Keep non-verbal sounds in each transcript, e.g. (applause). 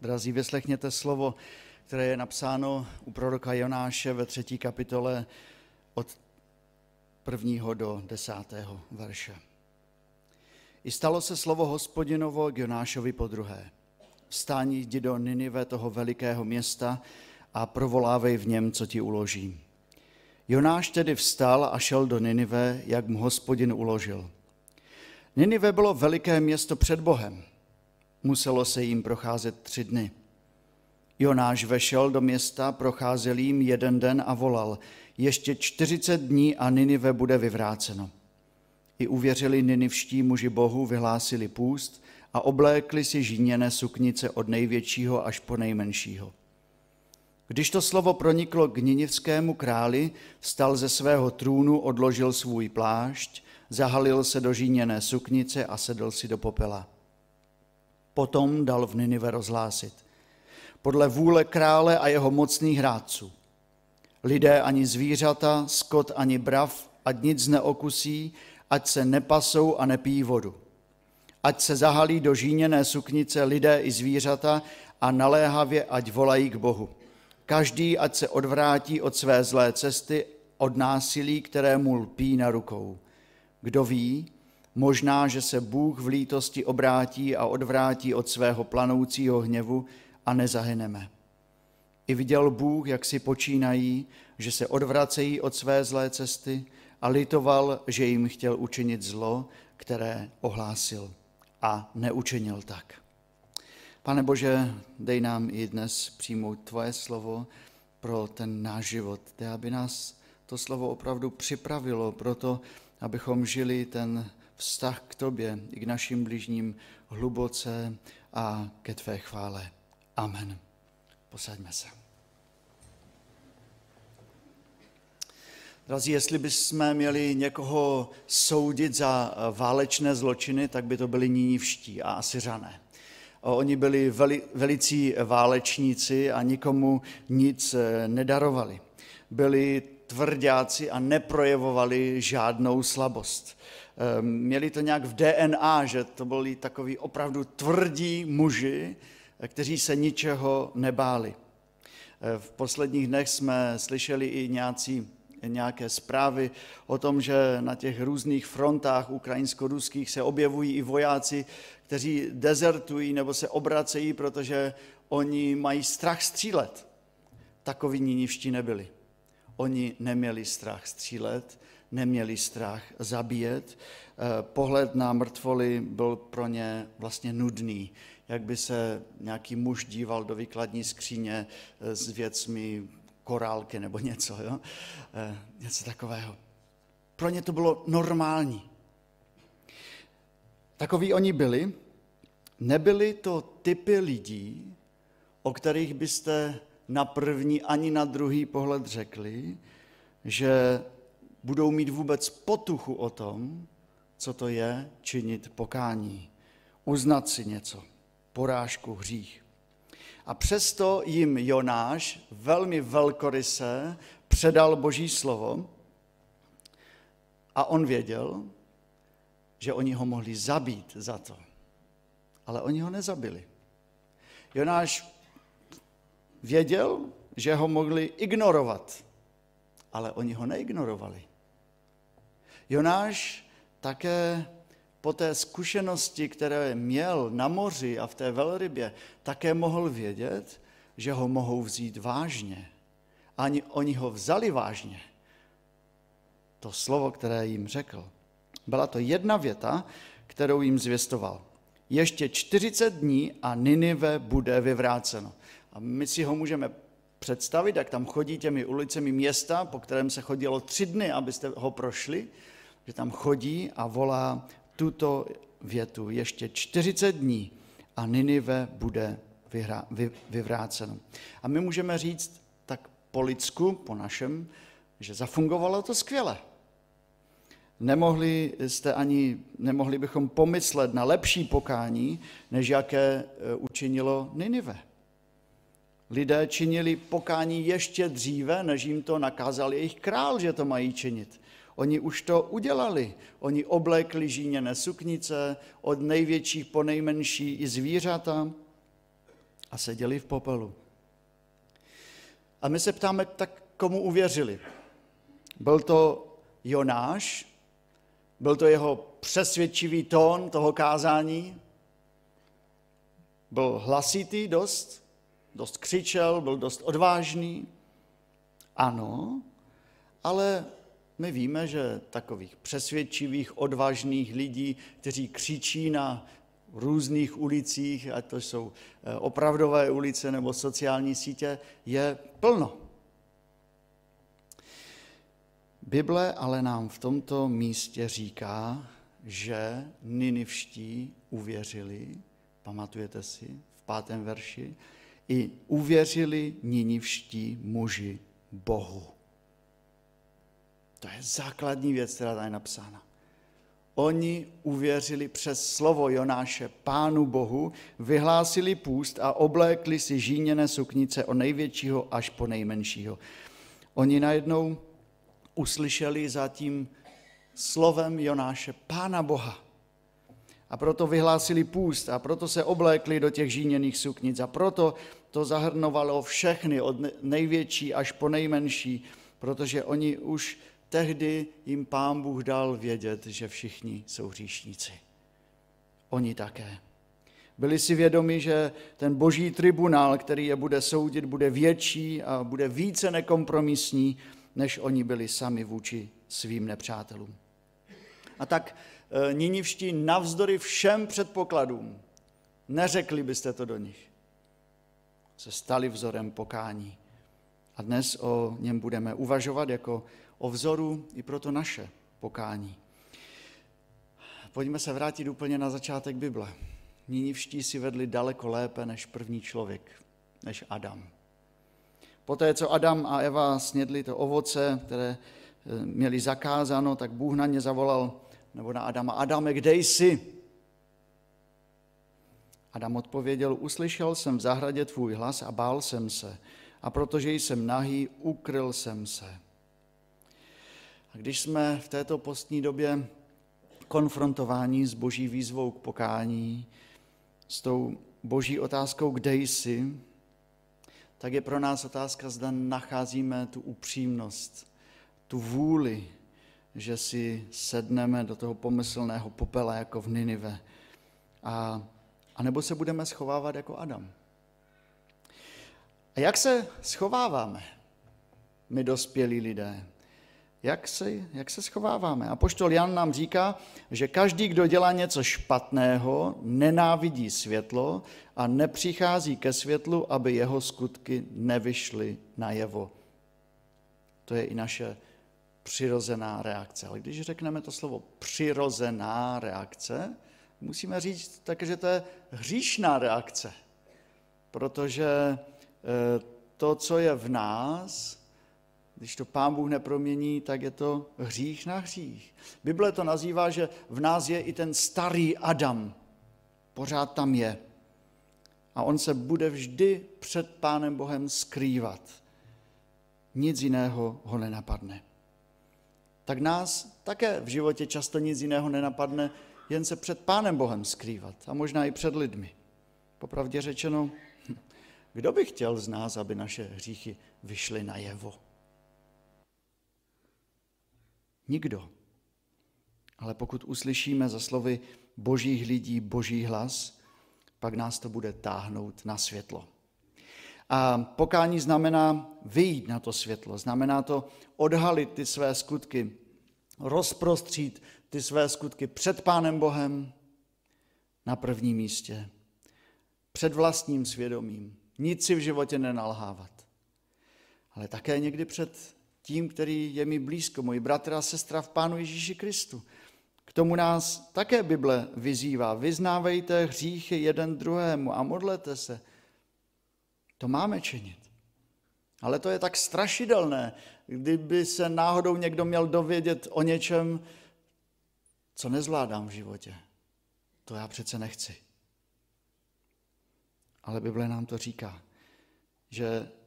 Drazí, vyslechněte slovo, které je napsáno u proroka Jonáše ve třetí kapitole od prvního do desátého verše. I stalo se slovo hospodinovo k Jonášovi po druhé. Vstání jdi do Ninive, toho velikého města, a provolávej v něm, co ti uložím. Jonáš tedy vstal a šel do Ninive, jak mu hospodin uložil. Ninive bylo veliké město před Bohem. Muselo se jim procházet tři dny. Jonáš vešel do města, procházel jim jeden den a volal, ještě čtyřicet dní a Ninive bude vyvráceno. I uvěřili ninivští muži Bohu, vyhlásili půst a oblékli si žíněné suknice od největšího až po nejmenšího. Když to slovo proniklo k ninivskému králi, vstal ze svého trůnu, odložil svůj plášť, zahalil se do žíněné suknice a sedl si do popela. Potom dal v Ninive rozhlásit. Podle vůle krále a jeho mocných hrádců. Lidé ani zvířata, skot ani brav, ať nic neokusí, ať se nepasou a nepijí vodu. Ať se zahalí do žíněné suknice lidé i zvířata a naléhavě ať volají k Bohu. Každý ať se odvrátí od své zlé cesty, od násilí, které mu lpí na rukou. Kdo ví, možná, že se Bůh v lítosti obrátí a odvrátí od svého planoucího hněvu a nezahyneme. I viděl Bůh, jak si počínají, že se odvracejí od své zlé cesty a litoval, že jim chtěl učinit zlo, které ohlásil a neučinil tak. Pane Bože, dej nám i dnes přijmout Tvoje slovo pro ten náš život. Dej, aby nás to slovo opravdu připravilo pro to, abychom žili ten vztah k Tobě i k našim blížním hluboce a ke Tvé chvále. Amen. Posaďme se. Drazí, jestli bychom měli někoho soudit za válečné zločiny, tak by to byli nínivští a asyřané. Oni byli veli, velicí válečníci a nikomu nic eh, nedarovali. Byli tvrdáci a neprojevovali žádnou slabost. Ehm, měli to nějak v DNA, že to byli takový opravdu tvrdí muži, kteří se ničeho nebáli. Eh, v posledních dnech jsme slyšeli i nějací nějaké zprávy o tom, že na těch různých frontách ukrajinsko-ruských se objevují i vojáci, kteří dezertují nebo se obracejí, protože oni mají strach střílet. Takoví ninivští nebyli. Oni neměli strach střílet, neměli strach zabíjet. Eh, pohled na mrtvoly byl pro ně vlastně nudný, jak by se nějaký muž díval do výkladní skříně eh, s věcmi korálky nebo něco, jo? E, něco takového. Pro ně to bylo normální. Takoví oni byli. Nebyli to typy lidí, o kterých byste na první ani na druhý pohled řekli, že budou mít vůbec potuchu o tom, co to je činit pokání, uznat si něco, porážku, hřích. A přesto jim Jonáš velmi velkoryse předal Boží slovo a on věděl, že oni ho mohli zabít za to. Ale oni ho nezabili. Jonáš věděl, že ho mohli ignorovat, ale oni ho neignorovali. Jonáš také po té zkušenosti, které měl na moři a v té velrybě, také mohl vědět, že ho mohou vzít vážně. Ani oni ho vzali vážně. To slovo, které jim řekl. Byla to jedna věta, kterou jim zvěstoval. Ještě 40 dní a Ninive bude vyvráceno. A my si ho můžeme představit, jak tam chodí těmi ulicemi města, po kterém se chodilo tři dny, abyste ho prošli, že tam chodí a volá tuto větu. Ještě 40 dní a Ninive bude vyhra, vy, vyvráceno. A my můžeme říct tak po lidsku, po našem, že zafungovalo to skvěle. Nemohli jste ani, nemohli bychom pomyslet na lepší pokání, než jaké e, učinilo Ninive. Lidé činili pokání ještě dříve, než jim to nakázal jejich král, že to mají činit. Oni už to udělali. Oni oblékli žíněné suknice, od největších po nejmenší i zvířata. a seděli v popelu. A my se ptáme, tak komu uvěřili? Byl to Jonáš? Byl to jeho přesvědčivý tón toho kázání? Byl hlasitý dost? Dost křičel, byl dost odvážný? Ano, ale my víme, že takových přesvědčivých, odvážných lidí, kteří křičí na různých ulicích, ať to jsou eh, opravdové ulice nebo sociální sítě, je plno. Bible ale nám v tomto místě říká, že Ninivští uvěřili, pamatujete si, v pátém verši, i uvěřili Ninivští muži Bohu. To je základní věc, která tady je napsána. Oni uvěřili přes slovo Jonáše Pánu Bohu, vyhlásili půst a oblékli si žíněné suknice od největšího až po nejmenšího. Oni najednou uslyšeli za tím slovem Jonáše Pána Boha. A proto vyhlásili půst a proto se oblékli do těch žíněných suknic a proto to zahrnovalo všechny od největší až po nejmenší, protože oni už tehdy jim pán Bůh dal vědět, že všichni jsou hříšníci. Oni také. Byli si vědomi, že ten boží tribunál, který je bude soudit, bude větší a bude více nekompromisní, než oni byli sami vůči svým nepřátelům. A tak e, navzdory všem předpokladům, neřekli byste to do nich, se stali vzorem pokání. A dnes o něm budeme uvažovat jako o vzoru i pro to naše pokání. Pojďme se vrátit úplně na začátek Bible. Ninivští si vedli daleko lépe než první člověk, než Adam. Poté, co Adam a Eva snědli to ovoce, které eh, měli zakázáno, tak Bůh na ně zavolal, nebo na Adama, Adame, kde jsi? Adam odpověděl, uslyšel jsem v zahradě tvůj hlas a bál jsem se. A protože jsem nahý, ukryl jsem se. Když jsme v této postní době konfrontováni s boží výzvou k pokání, s tou boží otázkou, kde jsi, tak je pro nás otázka, zda nacházíme tu upřímnost, tu vůli, že si sedneme do toho pomyslného popela jako v Ninive. A, a nebo se budeme schovávat jako Adam. A jak se schováváme, my dospělí lidé? Jak se, jak se schováváme? A poštol Jan nám říká, že každý, kdo dělá něco špatného, nenávidí světlo a nepřichází ke světlu, aby jeho skutky nevyšly najevo. To je i naše přirozená reakce. Ale když řekneme to slovo přirozená reakce, musíme říct také, že to je hříšná reakce. Protože eh, to, co je v nás, když to pán Bůh nepromění, tak je to hřích na hřích. Bible to nazývá, že v nás je i ten starý Adam. Pořád tam je. A on se bude vždy před pánem Bohem skrývat. Nic jiného ho nenapadne. Tak nás také v životě často nic jiného nenapadne, jen se před pánem Bohem skrývat. A možná i před lidmi. Popravdě řečeno, (laughs) kdo by chtěl z nás, aby naše hříchy vyšly najevo? Nikdo. Ale pokud uslyšíme za slovy božích lidí boží hlas, pak nás to bude táhnout na světlo. A pokání znamená vyjít na to světlo, znamená to odhalit ty své skutky, rozprostřít ty své skutky před Pánem Bohem na prvním místě, před vlastním svědomím, nic si v životě nenalhávat, ale také někdy před tím, který je mi blízko, můj bratr a sestra v Pánu Ježíši Kristu. K tomu nás také Bible vyzývá. Vyznávejte hříchy jeden druhému a modlete se. To máme činit. Ale to je tak strašidelné, kdyby se náhodou někdo měl dovědět o něčem, co nezvládám v životě. To já přece nechci. Ale Bible nám to říká, že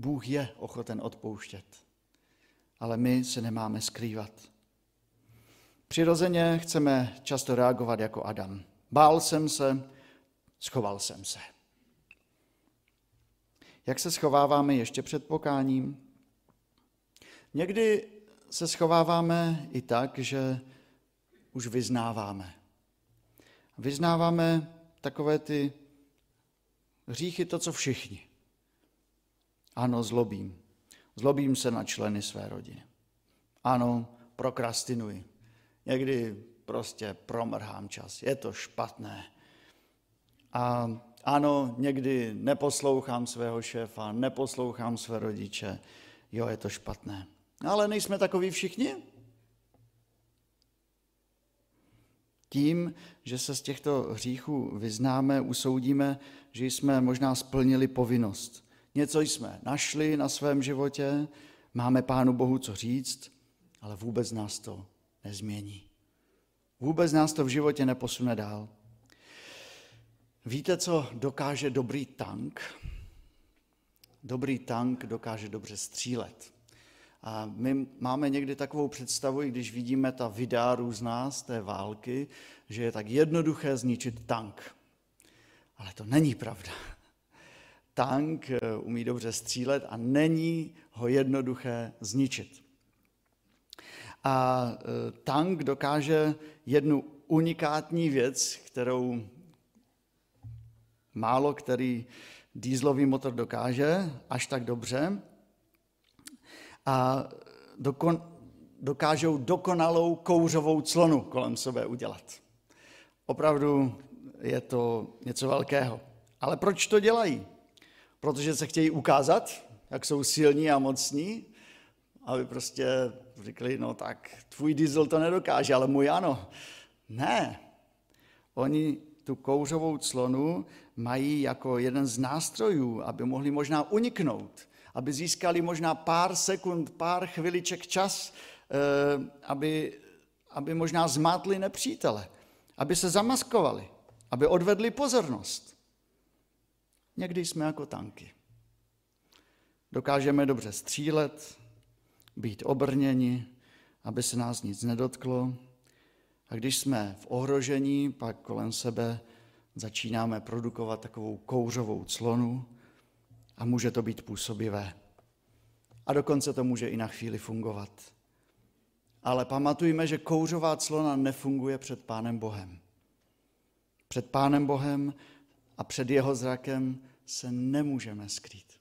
Bůh je ochoten odpouštět, ale my se nemáme skrývat. Přirozeně chceme často reagovat jako Adam. Bál jsem se, schoval jsem se. Jak se schováváme ještě před pokáním? Někdy se schováváme i tak, že už vyznáváme. Vyznáváme takové ty hříchy, to, co všichni. Ano, zlobím. Zlobím se na členy své rodiny. Ano, prokrastinuji. Někdy prostě promrhám čas. Je to špatné. A ano, někdy neposlouchám svého šéfa, neposlouchám své rodiče. Jo, je to špatné. Ale nejsme takoví všichni? Tím, že se z těchto hříchů vyznáme, usoudíme, že jsme možná splnili povinnost. Něco jsme našli na svém životě, máme Pánu Bohu co říct, ale vůbec nás to nezmění. Vůbec nás to v životě neposune dál. Víte, co dokáže dobrý tank? Dobrý tank dokáže dobře střílet. A my máme někdy takovou představu, když vidíme ta videa různá z té války, že je tak jednoduché zničit tank. Ale to není pravda. Tank eh, umí dobře střílet a není ho jednoduché zničit. A eh, tank dokáže jednu unikátní věc, kterou málo který dýzlový motor dokáže až tak dobře, a dokon, dokážou dokonalou kouřovou clonu kolem sebe udělat. Opravdu je to něco velkého. Ale proč to dělají? Protože se chtějí ukázat, jak jsou silní a mocní, aby prostě řekli, no tak tvůj diesel to nedokáže, ale můj ano. Ne. Oni tu kouřovou clonu mají jako jeden z nástrojů, aby mohli možná uniknout aby získali možná pár sekund, pár chviliček čas, eh, aby, aby možná zmátli nepřítele, aby se zamaskovali, aby odvedli pozornost. Někdy jsme jako tanky. Dokážeme dobře střílet, být obrněni, aby se nás nic nedotklo. A když jsme v ohrožení, pak kolem sebe začínáme produkovat takovou kouřovou clonu, a může to být působivé. A dokonce to může i na chvíli fungovat. Ale pamatujme, že kouřová clona nefunguje před Pánem Bohem. Před Pánem Bohem a před jeho zrakem se nemůžeme skrýt.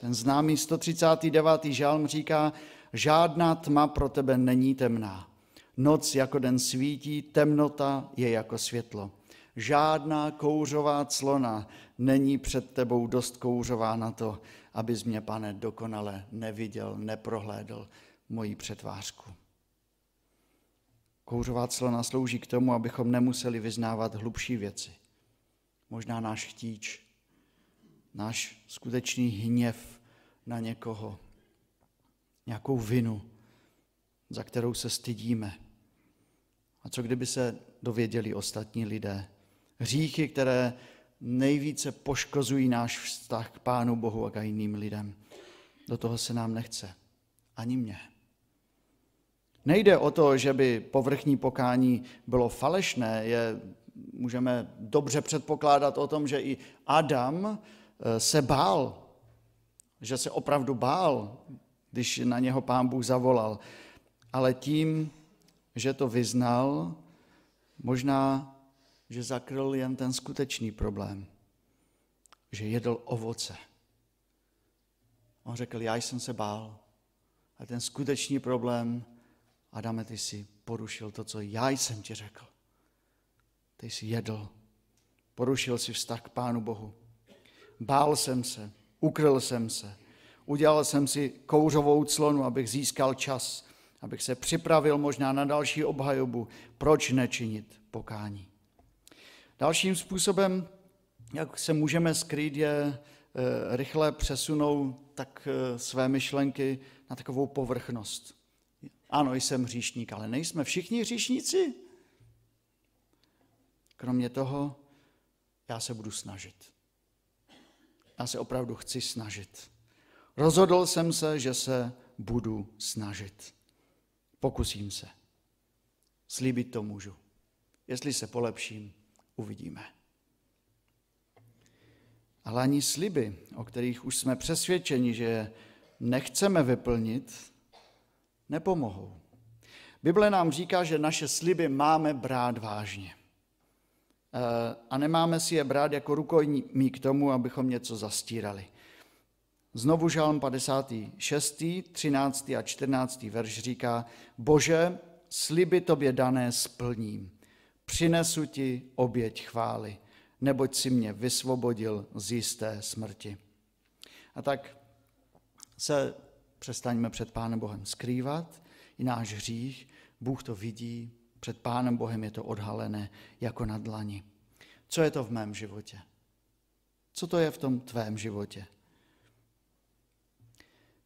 Ten známý 139. žálm říká, žádná tma pro tebe není temná. Noc jako den svítí, temnota je jako světlo. Žádná kouřová clona není před tebou dost kouřová na to, abys mě, pane, dokonale neviděl, neprohlédl moji přetvářku. Kouřová clona slouží k tomu, abychom nemuseli vyznávat hlubší věci. Možná náš chtíč, náš skutečný hněv na někoho, nějakou vinu, za kterou se stydíme. A co kdyby se dověděli ostatní lidé? Hříchy, které nejvíce poškozují náš vztah k Pánu Bohu a k jiným lidem. Do toho se nám nechce. Ani mě. Nejde o to, že by povrchní pokání bylo falešné. Je, můžeme dobře předpokládat o tom, že i Adam se bál, že se opravdu bál, když na něho pán Bůh zavolal. Ale tím, že to vyznal, možná že zakryl jen ten skutečný problém, že jedl ovoce. On řekl, já jsem se bál, a ten skutečný problém, Adame, ty jsi porušil to, co já jsem ti řekl. Ty jsi jedl, porušil si vztah k Pánu Bohu. Bál jsem se, ukryl jsem se, udělal jsem si kouřovou clonu, abych získal čas, abych se připravil možná na další obhajobu. Proč nečinit pokání? Dalším způsobem, jak se můžeme skrýt, je eh, rychle přesunout tak eh, své myšlenky na takovou povrchnost. Ano, jsem hříšník, ale nejsme všichni hříšníci. Kromě toho, já se budu snažit. Já se opravdu chci snažit. Rozhodl jsem se, že se budu snažit. Pokusím se. Slíbit to můžu. Jestli se polepším, uvidíme. ale ani sliby, o kterých už jsme přesvědčeni, že nechceme vyplnit, nepomohou. Bible nám říká, že naše sliby máme brát vážně. Eh, a nemáme si je brát jako rukojmí k tomu, abychom něco zastírali. Znovu žalm 56., 13. a 14. verš říká, Bože, sliby tobě dané splním, přinesu ti oběť chvály, neboť si mě vysvobodil z jisté smrti. A tak se přestaňme před Pánem Bohem skrývat, i náš hřích, Bůh to vidí, před Pánem Bohem je to odhalené jako na dlani. Co je to v mém životě? Co to je v tom tvém životě?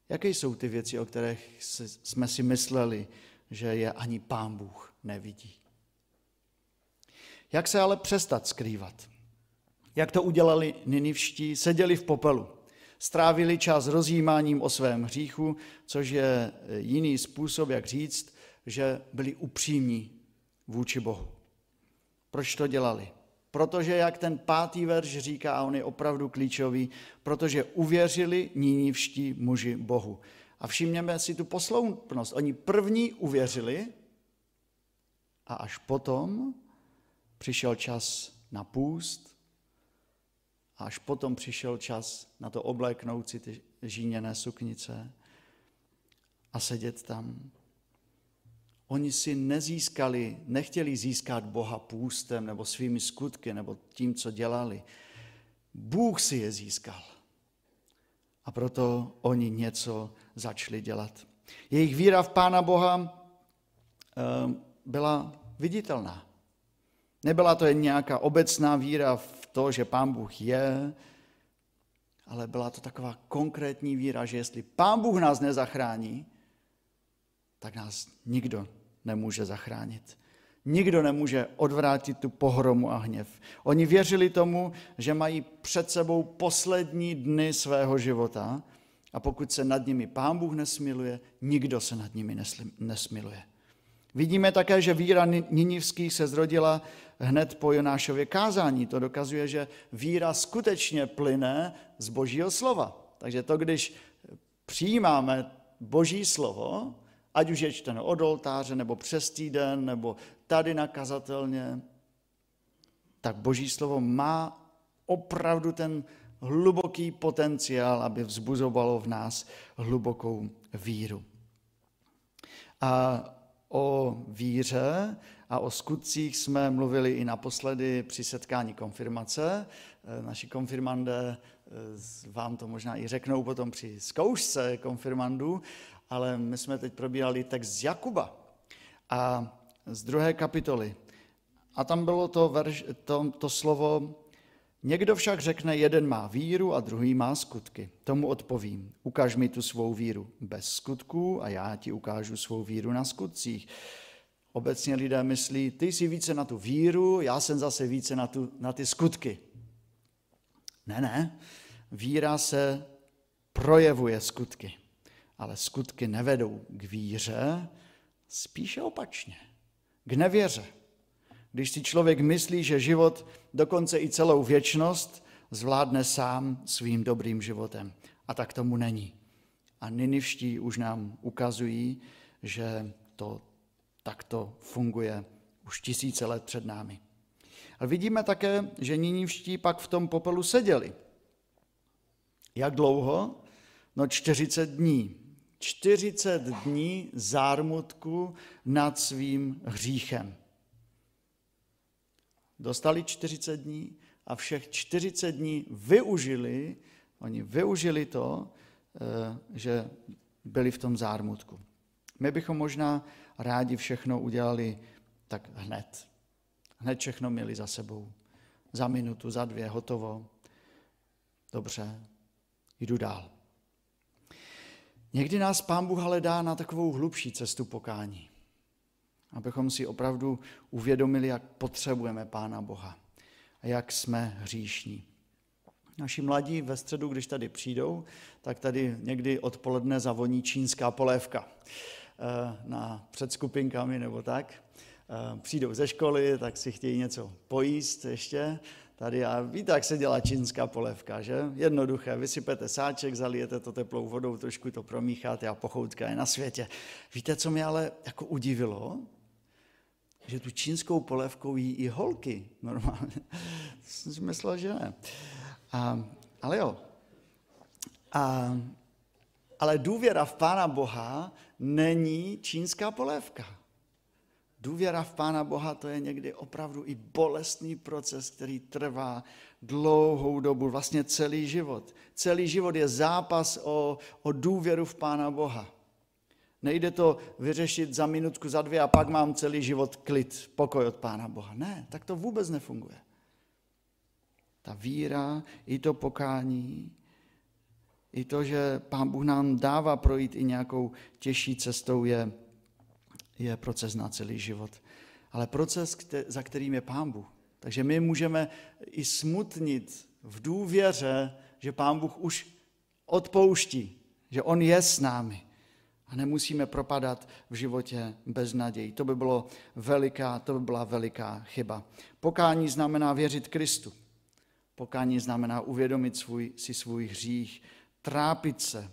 Jaké jsou ty věci, o kterých jsme si mysleli, že je ani Pán Bůh nevidí? Jak se ale přestat skrývat? Jak to udělali Ninivští? Seděli v popelu. Strávili čas rozjímáním o svém hříchu, což je jiný způsob, jak říct, že byli upřímní vůči Bohu. Proč to dělali? Protože, jak ten pátý verš říká, a on je opravdu klíčový, protože uvěřili nínívští muži Bohu. A všimněme si tu posloupnost. Oni první uvěřili a až potom přišel čas na půst a až potom přišel čas na to obléknout si ty žíněné suknice a sedět tam Oni si nezískali, nechtěli získat Boha půstem nebo svými skutky nebo tím, co dělali. Bůh si je získal. A proto oni něco začali dělat. Jejich víra v Pána Boha eh, byla viditelná. Nebyla to jen nějaká obecná víra v to, že Pán Bůh je, ale byla to taková konkrétní víra, že jestli Pán Bůh nás nezachrání, tak nás nikdo nemůže zachránit. Nikdo nemůže odvrátit tu pohromu a hněv. Oni věřili tomu, že mají před sebou poslední dny svého života a pokud se nad nimi Pán Bůh nesmiluje, nikdo se nad nimi nesmiluje. Vidíme také, že víra Ninivských se zrodila hned po Jonášově kázání. To dokazuje, že víra skutečně plyne z Božího slova. Takže to, když přijímáme Boží slovo, ať už je čteno od oltáře, nebo přes týden, nebo tady na kazatelně, tak Boží slovo má opravdu ten hluboký potenciál, aby vzbuzovalo v nás hlubokou víru. A o víře a o skutcích jsme mluvili i naposledy při setkání konfirmace. Naši konfirmandé eh, vám to možná i řeknou potom při zkoušce konfirmandů, ale my jsme teď probírali text z Jakuba a z druhé kapitoly. A tam bylo to, verš, to, to slovo, někdo však řekne, jeden má víru a druhý má skutky. Tomu odpovím, ukáž mi tu svou víru bez skutků a já ti ukážu svou víru na skutcích. Obecně lidé myslí, ty jsi více na tu víru, já jsem zase více na, tu, na ty skutky. Ne, ne, víra se projevuje skutky ale skutky nevedou k víře, spíše opačně, k nevěře. Když si člověk myslí, že život, dokonce i celou věčnost, zvládne sám svým dobrým životem. A tak tomu není. A Ninivští už nám ukazují, že to takto funguje už tisíce let před námi. A vidíme také, že Ninivští pak v tom popelu seděli. Jak dlouho? No 40 dní. 40 dní zármutku nad svým hříchem. Dostali 40 dní a všech 40 dní využili, oni využili to, eh, že byli v tom zármutku. My bychom možná rádi všechno udělali tak hned. Hned všechno měli za sebou. Za minutu, za dvě, hotovo. Dobře, jdu dál. Někdy nás Pán Bůh ale dá na takovou hlubší cestu pokání, abychom si opravdu uvědomili, jak potřebujeme Pána Boha a jak jsme hříšní. Naši mladí ve středu, když tady přijdou, tak tady někdy odpoledne zavoní čínská polévka eh, na předskupinkami nebo tak. Eh, přijdou ze školy, tak si chtějí něco pojíst ještě, Tady a víte, jak se dělá čínská polévka, že? Jednoduché, vysypete sáček, zalijete to teplou vodou, trošku to promícháte a pochoutka je na světě. Víte, co mě ale jako udivilo? Že tu čínskou polévkou jí i holky normálně. (laughs) Jsem si myslel, že ne. A, ale jo. A, ale důvěra v Pána Boha není čínská polévka. Důvěra v Pána Boha to je někdy opravdu i bolestný proces, který trvá dlouhou dobu, vlastně celý život. Celý život je zápas o, o důvěru v Pána Boha. Nejde to vyřešit za minutku, za dvě a pak mám celý život klid, pokoj od Pána Boha. Ne, tak to vůbec nefunguje. Ta víra, i to pokání, i to, že Pán Bůh nám dává projít i nějakou těžší cestou, je, je proces na celý život. Ale proces, za kterým je Pán Bůh. Takže my můžeme i smutnit v důvěře, že Pán Bůh už odpouští, že On je s námi. A nemusíme propadat v životě bez naději. To by, bylo veliká, to by byla veliká chyba. Pokání znamená věřit Kristu. Pokání znamená uvědomit svůj, si svůj hřích, trápit se,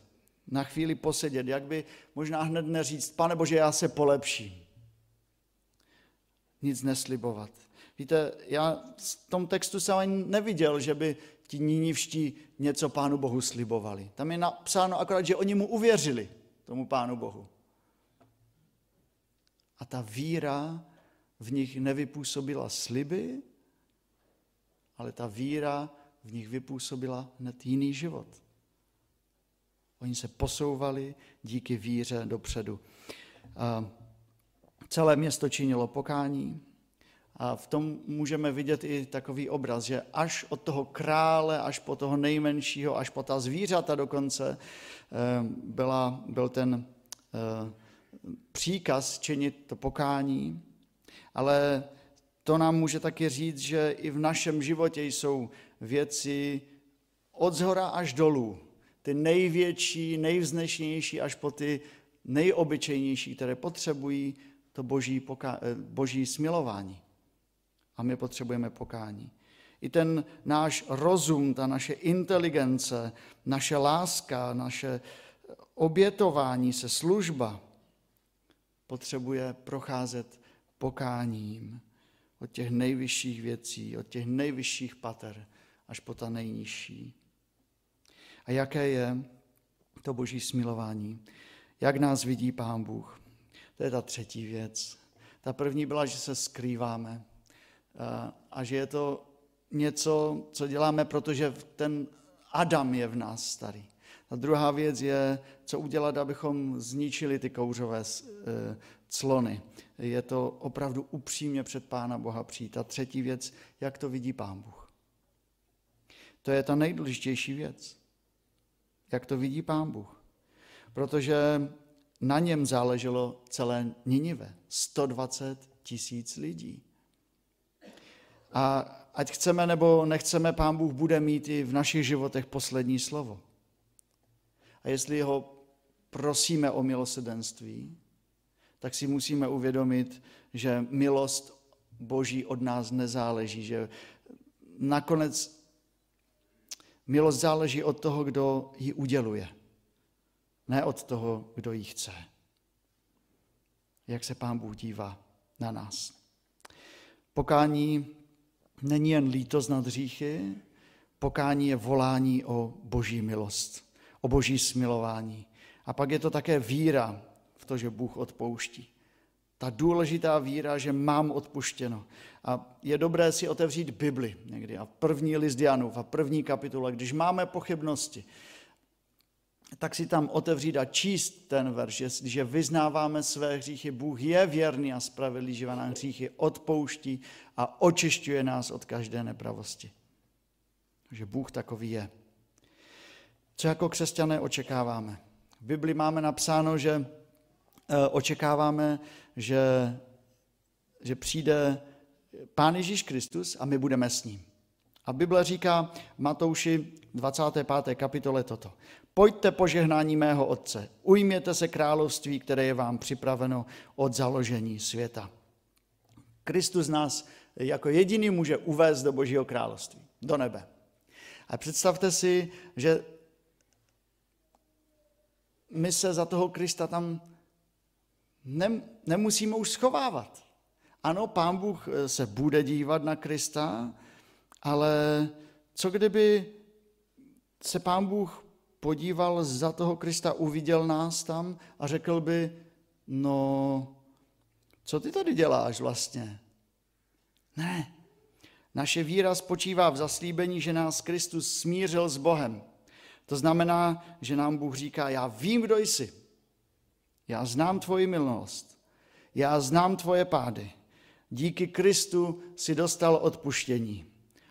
na chvíli posedět, jak by možná hned neříct, pane Bože, já se polepším. Nic neslibovat. Víte, já v tom textu jsem ani neviděl, že by ti nínivští něco Pánu Bohu slibovali. Tam je napsáno akorát, že oni mu uvěřili, tomu Pánu Bohu. A ta víra v nich nevypůsobila sliby, ale ta víra v nich vypůsobila hned jiný život. Oni se posouvali díky víře dopředu. A celé město činilo pokání a v tom můžeme vidět i takový obraz, že až od toho krále, až po toho nejmenšího, až po ta zvířata dokonce eh, byla, byl ten eh, příkaz činit to pokání, ale to nám může taky říct, že i v našem životě jsou věci od zhora až dolů, ty největší, nejvznešenější až po ty nejobyčejnější, které potřebují to boží, poká- eh, boží smilování. A my potřebujeme pokání. I ten náš rozum, ta naše inteligence, naše láska, naše obětování se, služba potřebuje procházet pokáním od těch nejvyšších věcí, od těch nejvyšších pater až po ta nejnižší. A jaké je to boží smilování? Jak nás vidí Pán Bůh? To je ta třetí věc. Ta první byla, že se skrýváme a že je to něco, co děláme, protože ten Adam je v nás starý. A druhá věc je, co udělat, abychom zničili ty kouřové e, clony. Je to opravdu upřímně před Pána Boha přijít. A třetí věc, jak to vidí Pán Bůh. To je ta nejdůležitější věc jak to vidí pán Bůh. Protože na něm záleželo celé Ninive. 120 tisíc lidí. A ať chceme nebo nechceme, pán Bůh bude mít i v našich životech poslední slovo. A jestli ho prosíme o milosedenství, tak si musíme uvědomit, že milost Boží od nás nezáleží, že nakonec Milost záleží od toho, kdo ji uděluje, ne od toho, kdo ji chce. Jak se Pán Bůh dívá na nás. Pokání není jen lítost nad hříchy, pokání je volání o boží milost, o boží smilování. A pak je to také víra v to, že Bůh odpouští. Ta důležitá víra, že mám odpuštěno. A je dobré si otevřít Bibli někdy a první list Janův a první kapitula, když máme pochybnosti, tak si tam otevřít a číst ten verš, že vyznáváme své hříchy, Bůh je věrný a spravedlivý, že nám hříchy odpouští a očišťuje nás od každé nepravosti. Že Bůh takový je. Co jako křesťané očekáváme? V Bibli máme napsáno, že očekáváme, že, že přijde Pán Ježíš Kristus a my budeme s ním. A Bible říká Matouši 25. kapitole toto. Pojďte požehnání mého Otce, ujměte se království, které je vám připraveno od založení světa. Kristus nás jako jediný může uvést do Božího království, do nebe. A představte si, že my se za toho Krista tam nemusíme už schovávat. Ano, pán Bůh eh, se bude dívat na Krista, ale co kdyby se pán Bůh podíval za toho Krista, uviděl nás tam a řekl by, no, co ty tady děláš vlastně? Ne. Naše víra spočívá v zaslíbení, že nás Kristus smířil s Bohem. To znamená, že nám Bůh říká, já vím, kdo jsi. Já znám tvoji milost. Já znám tvoje pády. Díky Kristu si dostal odpuštění.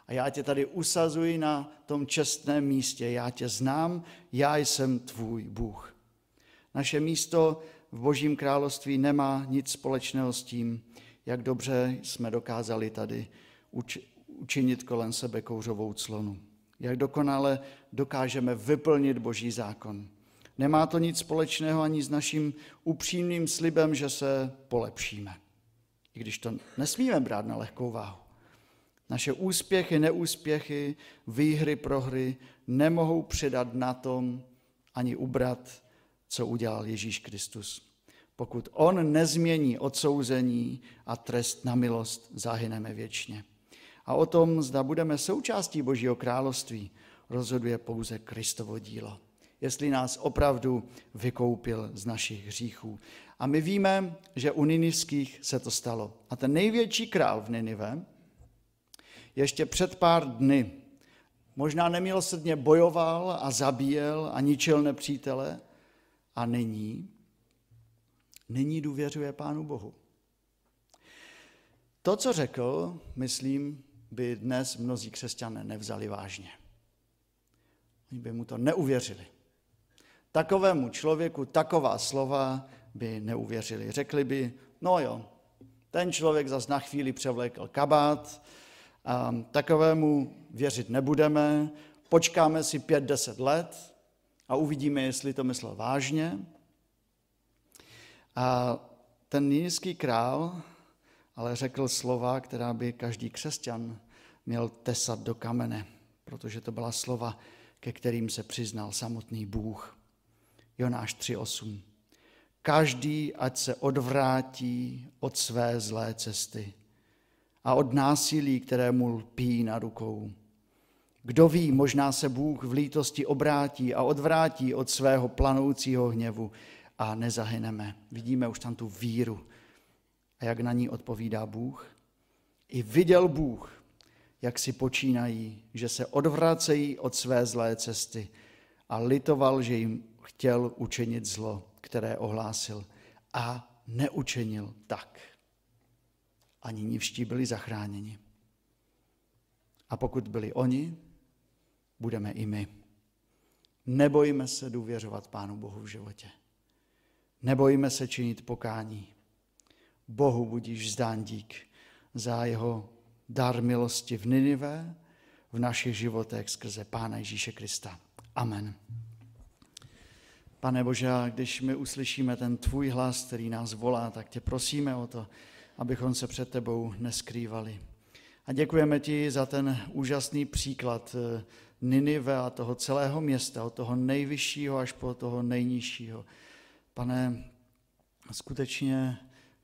A já tě tady usazuji na tom čestném místě. Já tě znám, já jsem tvůj Bůh. Naše místo v Božím království nemá nic společného s tím, jak dobře jsme dokázali tady učinit kolem sebe kouřovou clonu. Jak dokonale dokážeme vyplnit Boží zákon. Nemá to nic společného ani s naším upřímným slibem, že se polepšíme. I když to nesmíme brát na lehkou váhu. Naše úspěchy, neúspěchy, výhry, prohry nemohou přidat na tom ani ubrat, co udělal Ježíš Kristus. Pokud on nezmění odsouzení a trest na milost, zahyneme věčně. A o tom, zda budeme součástí Božího království, rozhoduje pouze Kristovo dílo. Jestli nás opravdu vykoupil z našich hříchů. A my víme, že u Ninivských se to stalo. A ten největší král v Ninive ještě před pár dny možná nemilosrdně bojoval a zabíjel a ničil nepřítele a nyní, nyní důvěřuje Pánu Bohu. To, co řekl, myslím, by dnes mnozí křesťané nevzali vážně. Oni by mu to neuvěřili. Takovému člověku taková slova by neuvěřili. Řekli by, no jo, ten člověk zas na chvíli převlékl kabát, a takovému věřit nebudeme, počkáme si pět, deset let a uvidíme, jestli to myslel vážně. A ten nízký král ale řekl slova, která by každý křesťan měl tesat do kamene, protože to byla slova, ke kterým se přiznal samotný Bůh. Jonáš 3.8. Každý, ať se odvrátí od své zlé cesty a od násilí, které mu lpí na rukou. Kdo ví, možná se Bůh v lítosti obrátí a odvrátí od svého planoucího hněvu a nezahyneme. Vidíme už tam tu víru. A jak na ní odpovídá Bůh? I viděl Bůh, jak si počínají, že se odvracejí od své zlé cesty a litoval, že jim chtěl učinit zlo, které ohlásil a neučinil tak. Ani nivští byli zachráněni. A pokud byli oni, budeme i my. Nebojíme se důvěřovat Pánu Bohu v životě. Nebojíme se činit pokání. Bohu budíš zdán dík za jeho dar milosti v Ninive, v našich životech skrze Pána Ježíše Krista. Amen. Pane Bože, když my uslyšíme ten tvůj hlas, který nás volá, tak tě prosíme o to, abychom se před tebou neskrývali. A děkujeme ti za ten úžasný příklad eh, Ninive a toho celého města, od toho nejvyššího až po toho nejnižšího. Pane, skutečně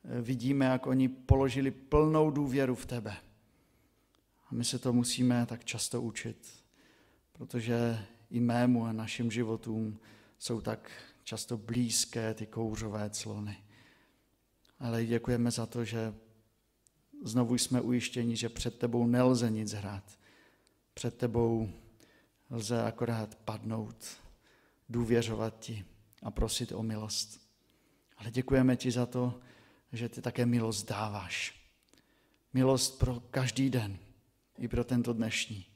eh, vidíme, jak oni položili plnou důvěru v tebe. A my se to musíme tak často učit, protože i mému a našim životům jsou tak často blízké ty kouřové clony. Ale děkujeme za to, že znovu jsme ujištěni, že před tebou nelze nic hrát. Před tebou lze akorát padnout, důvěřovat ti a prosit o milost. Ale děkujeme ti za to, že ty také milost dáváš. Milost pro každý den, i pro tento dnešní.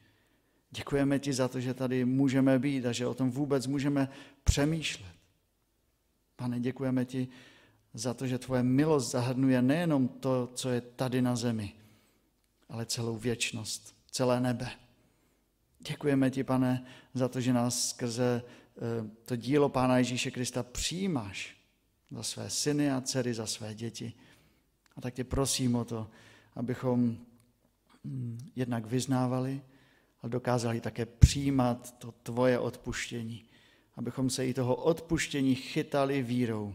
Děkujeme ti za to, že tady můžeme být a že o tom vůbec můžeme přemýšlet. Pane, děkujeme ti za to, že tvoje milost zahrnuje nejenom to, co je tady na zemi, ale celou věčnost, celé nebe. Děkujeme ti, pane, za to, že nás skrze eh, to dílo Pána Ježíše Krista přijímáš za své syny a dcery, za své děti. A tak tě prosím o to, abychom mm, jednak vyznávali, ale dokázali také přijímat to tvoje odpuštění. Abychom se i toho odpuštění chytali vírou.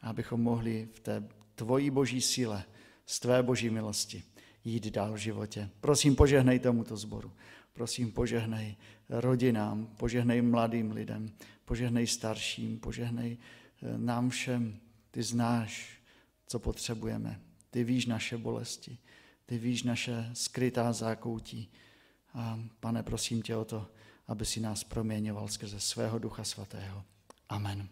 Abychom mohli v té tvojí boží síle, z tvé boží milosti jít dál v životě. Prosím, požehnej tomuto zboru. Prosím, požehnej rodinám, požehnej mladým lidem, požehnej starším, požehnej eh, nám všem. Ty znáš, co potřebujeme. Ty víš naše bolesti. Ty víš naše skrytá zákoutí. A pane, prosím tě o to, aby si nás proměňoval skrze svého Ducha Svatého. Amen.